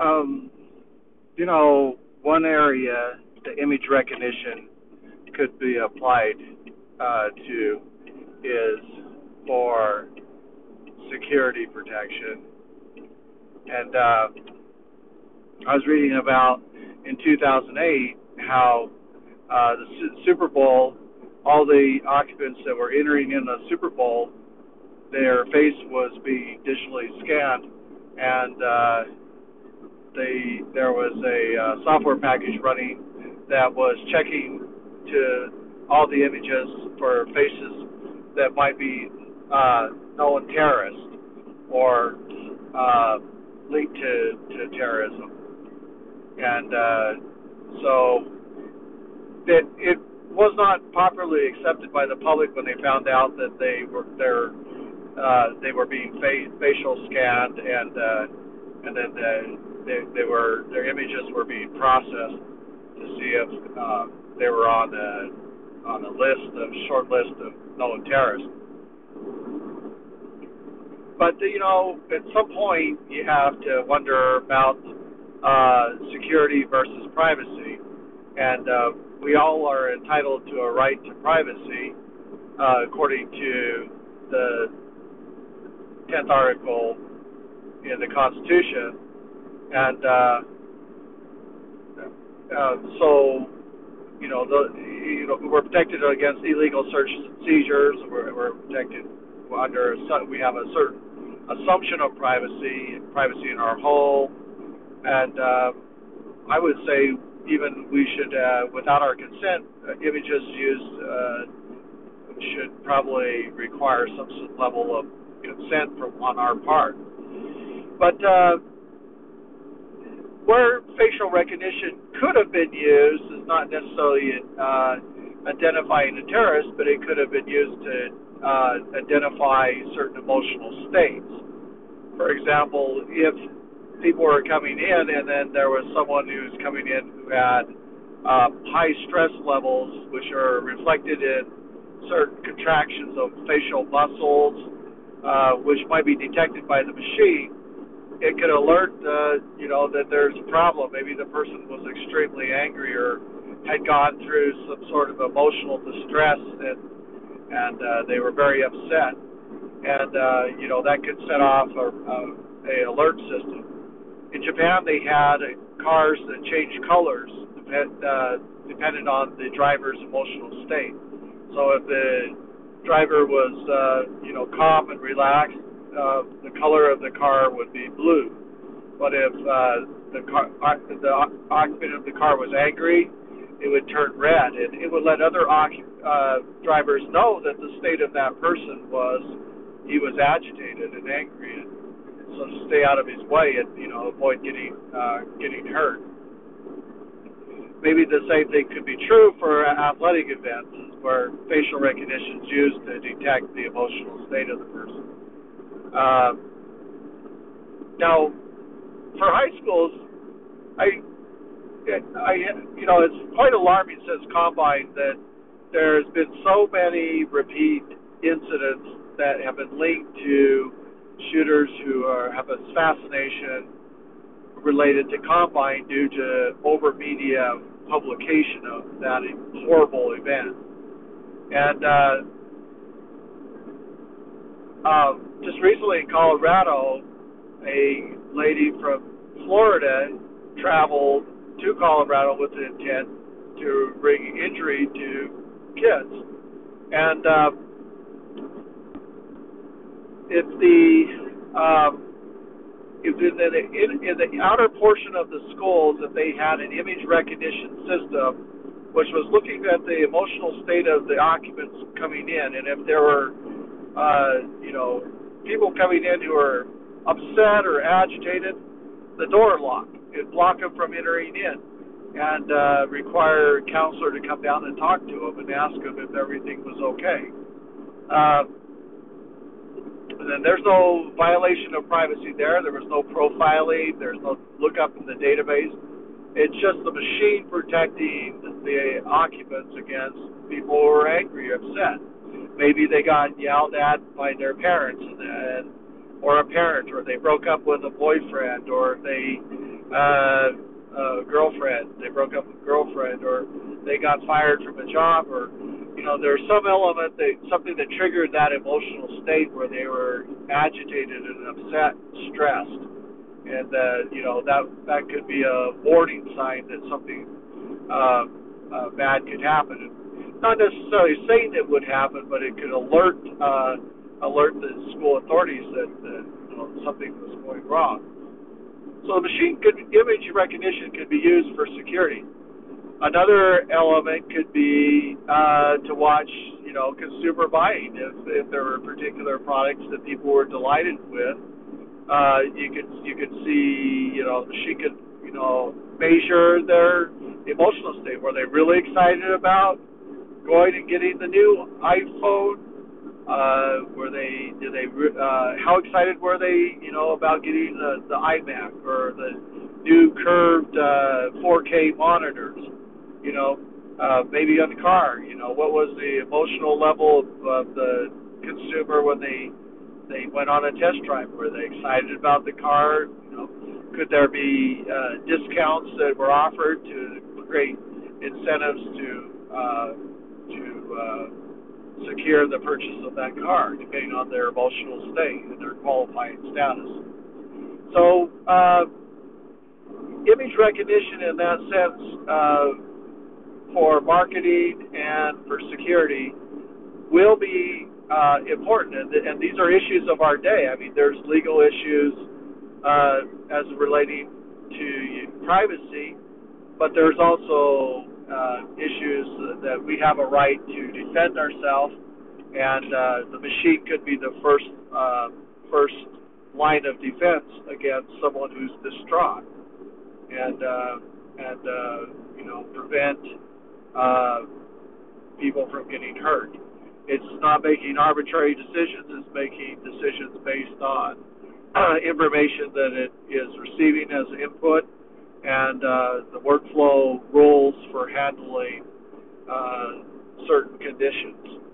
um, you know, one area the image recognition could be applied uh, to is for security protection. And uh, I was reading about in 2008 how uh, the Su- Super Bowl, all the occupants that were entering in the Super Bowl, their face was being digitally scanned, and uh, there was a uh, software package running that was checking to all the images for faces that might be uh, known terrorists or uh, linked to, to terrorism. And uh, so it, it was not popularly accepted by the public when they found out that they were their uh, they were being fa- facial scanned and uh, and then the, they, they were their images were being processed to see if uh, they were on the on a list of short list of known terrorists. But you know, at some point you have to wonder about uh, security versus privacy, and uh, we all are entitled to a right to privacy, uh, according to the 10th article in the Constitution, and uh, uh, so you know the you know we're protected against illegal searches and seizures. We're, we're protected under we have a certain assumption of privacy, privacy in our home, and uh, I would say even we should, uh, without our consent, uh, images used uh, should probably require some level of consent from on our part. But uh, where facial recognition could have been used is not necessarily uh, identifying a terrorist, but it could have been used to uh, identify certain emotional states. For example, if people were coming in and then there was someone who's coming in who had uh, high stress levels, which are reflected in certain contractions of facial muscles, uh, which might be detected by the machine, it could alert, uh, you know, that there's a problem. Maybe the person was extremely angry or had gone through some sort of emotional distress and and uh, they were very upset. And uh, you know that could set off a, a, a alert system. In Japan, they had cars that changed colors depend, uh, dependent on the driver's emotional state. So if the driver was, uh, you know, calm and relaxed, uh, the color of the car would be blue. But if uh, the car, the occupant of the car was angry, it would turn red, and it would let other uh, drivers know that the state of that person was he was agitated and angry, and so stay out of his way and you know avoid getting uh, getting hurt. Maybe the same thing could be true for athletic events, where facial recognition is used to detect the emotional state of the person. Uh, now, for high schools, I, I, you know, it's quite alarming since Columbine that there's been so many repeat incidents that have been linked to shooters who are, have a fascination related to Columbine due to over media publication of that horrible event. And uh, uh, just recently in Colorado, a lady from Florida traveled to Colorado with the intent to bring injury to kids. And uh, if the um, if in the in, in the outer portion of the schools that they had an image recognition system which was looking at the emotional state of the occupants coming in and if there were uh, you know people coming in who are upset or agitated the door locked it blocked them from entering in and uh, require a counselor to come down and talk to them and ask them if everything was okay uh, then there's no violation of privacy there. There was no profiling. There's no lookup in the database. It's just the machine protecting the occupants against people who are angry or upset. Maybe they got yelled at by their parents and, or a parent, or they broke up with a boyfriend, or they uh, a girlfriend, they broke up with a girlfriend, or they got fired from a job, or you know, there's some element that something that triggered that emotional state where they were agitated and upset, stressed, and uh, you know that that could be a warning sign that something uh, uh, bad could happen. And not necessarily saying it would happen, but it could alert uh, alert the school authorities that, that you know something was going wrong. So machine image recognition could be used for security. Another element could be uh, to watch, you know, consumer buying. If if there were particular products that people were delighted with, uh, you could you could see, you know, she could, you know, measure their emotional state. Were they really excited about going and getting the new iPhone? Uh, were they did they uh, how excited were they, you know, about getting the the iMac or the new curved uh, 4K monitors? you know, uh, maybe on the car. You know, what was the emotional level of, of the consumer when they they went on a test drive? Were they excited about the car? You know, could there be uh, discounts that were offered to create incentives to uh, uh, secure the purchase of that car, depending on their emotional state and their qualifying status? So, uh, image recognition in that sense. Uh, for marketing and for security will be uh, important, and, and these are issues of our day. I mean, there's legal issues uh, as relating to privacy, but there's also uh, issues that we have a right to defend ourselves, and uh, the machine could be the first uh, first line of defense against someone who's distraught, and uh, and uh, you know prevent uh, people from getting hurt. It's not making arbitrary decisions, it's making decisions based on uh, information that it is receiving as input and uh, the workflow rules for handling uh, certain conditions.